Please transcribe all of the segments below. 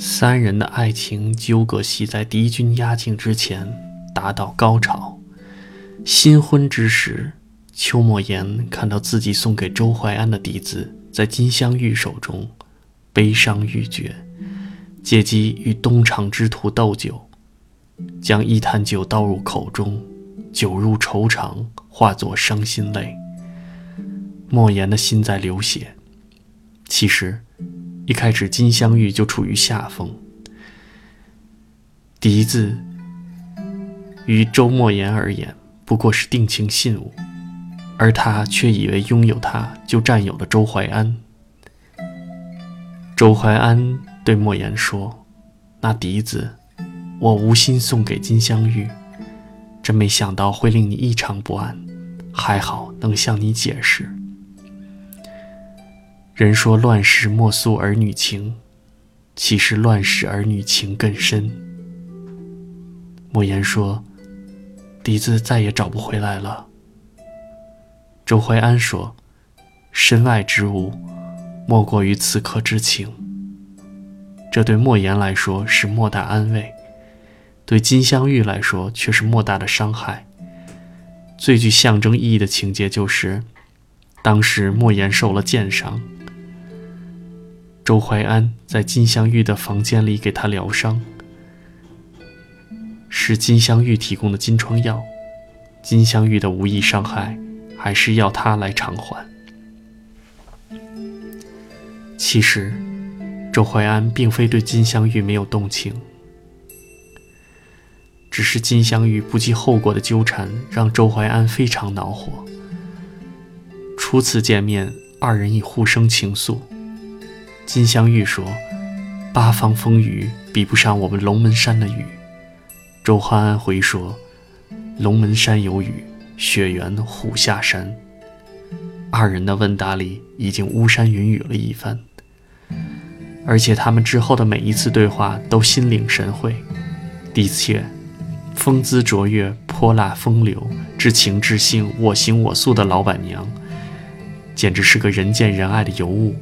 三人的爱情纠葛戏在敌军压境之前达到高潮。新婚之时，邱莫言看到自己送给周淮安的笛子在金镶玉手中，悲伤欲绝，借机与东厂之徒斗酒，将一坛酒倒入口中，酒入愁肠，化作伤心泪。莫言的心在流血。其实。一开始，金镶玉就处于下风。笛子于周莫言而言不过是定情信物，而他却以为拥有它就占有了周淮安。周淮安对莫言说：“那笛子，我无心送给金镶玉，真没想到会令你异常不安，还好能向你解释。”人说乱世莫诉儿女情，其实乱世儿女情更深。莫言说：“笛子再也找不回来了。”周淮安说：“身外之物，莫过于此刻之情。”这对莫言来说是莫大安慰，对金镶玉来说却是莫大的伤害。最具象征意义的情节就是，当时莫言受了箭伤。周淮安在金镶玉的房间里给他疗伤，是金镶玉提供的金疮药。金镶玉的无意伤害，还是要他来偿还。其实，周淮安并非对金镶玉没有动情，只是金镶玉不计后果的纠缠让周淮安非常恼火。初次见面，二人已互生情愫。金镶玉说：“八方风雨比不上我们龙门山的雨。”周欢安回说：“龙门山有雨，雪原虎下山。”二人的问答里已经巫山云雨了一番，而且他们之后的每一次对话都心领神会。的确，风姿卓越、泼辣风流、至情至性、我行我素的老板娘，简直是个人见人爱的尤物。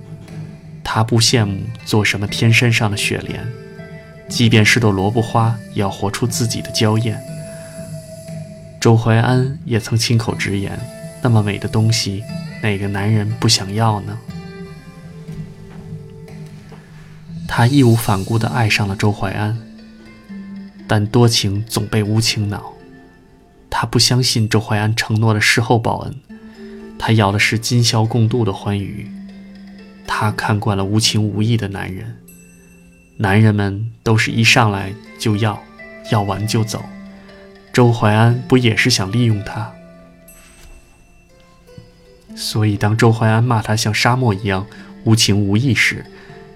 他不羡慕做什么天山上的雪莲，即便是朵萝卜花，也要活出自己的娇艳。周淮安也曾亲口直言：那么美的东西，哪个男人不想要呢？他义无反顾地爱上了周淮安，但多情总被无情恼。他不相信周淮安承诺的事后报恩，他要的是今宵共度的欢愉。他看惯了无情无义的男人，男人们都是一上来就要，要完就走。周淮安不也是想利用他？所以当周淮安骂他像沙漠一样无情无义时，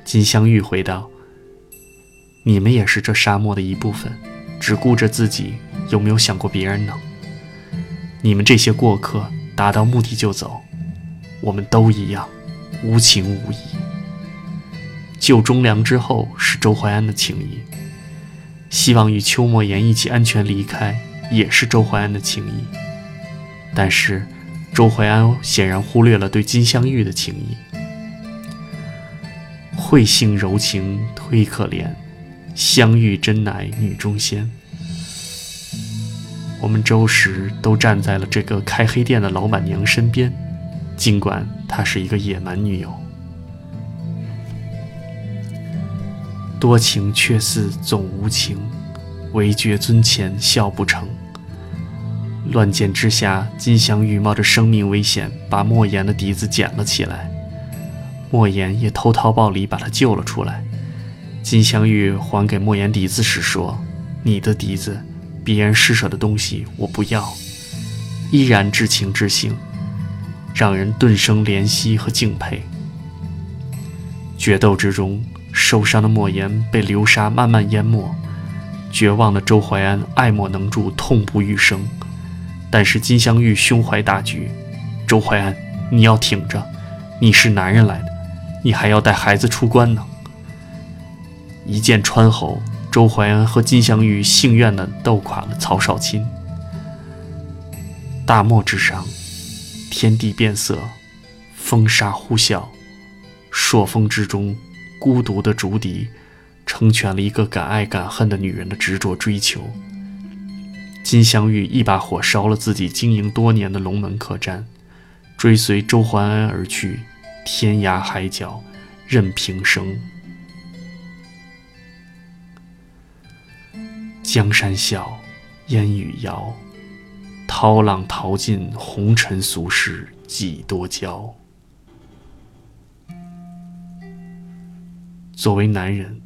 金镶玉回道：“你们也是这沙漠的一部分，只顾着自己，有没有想过别人呢？你们这些过客，达到目的就走，我们都一样。”无情无义。救忠良之后是周淮安的情谊，希望与邱莫言一起安全离开也是周淮安的情谊。但是周淮安显然忽略了对金镶玉的情谊。慧性柔情忒可怜，镶玉真乃女中仙。我们周时都站在了这个开黑店的老板娘身边。尽管她是一个野蛮女友，多情却似总无情，唯觉尊前笑不成。乱箭之下，金镶玉冒着生命危险把莫言的笛子捡了起来，莫言也偷桃报李把他救了出来。金镶玉还给莫言笛子时说：“你的笛子，别人施舍的东西我不要。”依然至情至性。让人顿生怜惜和敬佩。决斗之中，受伤的莫言被流沙慢慢淹没，绝望的周淮安爱莫能助，痛不欲生。但是金镶玉胸怀大局，周淮安，你要挺着，你是男人来的，你还要带孩子出关呢。一剑穿喉，周淮安和金镶玉幸运地斗垮了曹少钦。大漠之上。天地变色，风沙呼啸，朔风之中，孤独的竹笛成全了一个敢爱敢恨的女人的执着追求。金镶玉一把火烧了自己经营多年的龙门客栈，追随周淮安而去，天涯海角任平生。江山笑，烟雨遥，涛浪淘尽红尘俗世几多娇。作为男人，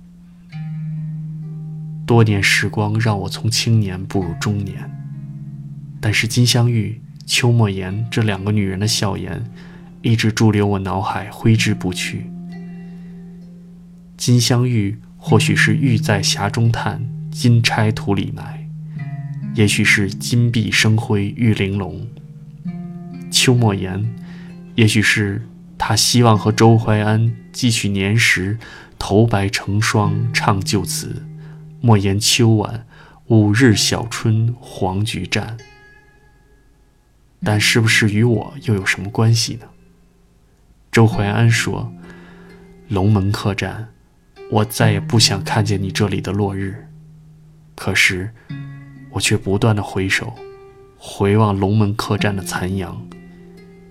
多年时光让我从青年步入中年，但是金镶玉、邱莫言这两个女人的笑颜，一直驻留我脑海，挥之不去。金镶玉或许是玉在匣中叹，金钗土里埋，也许是金碧生辉玉玲珑。邱莫言，也许是他希望和周淮安继续年时。头白成双唱旧词，莫言秋晚，五日小春黄菊绽。但是不是与我又有什么关系呢？周淮安说：“龙门客栈，我再也不想看见你这里的落日。可是，我却不断的回首，回望龙门客栈的残阳，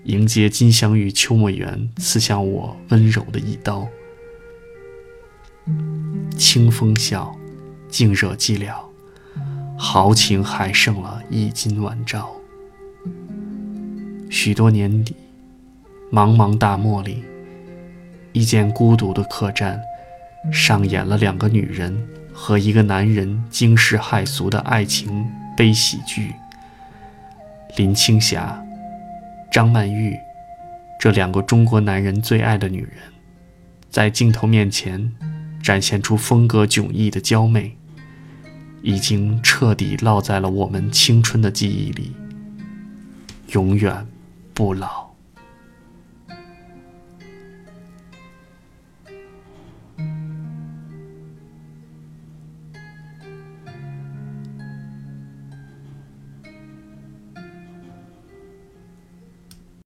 迎接金镶玉秋墨园刺向我温柔的一刀。”清风笑，静惹寂寥，豪情还剩了一襟晚照。许多年底，茫茫大漠里，一间孤独的客栈，上演了两个女人和一个男人惊世骇俗的爱情悲喜剧。林青霞、张曼玉，这两个中国男人最爱的女人，在镜头面前。展现出风格迥异的娇媚，已经彻底烙在了我们青春的记忆里，永远不老。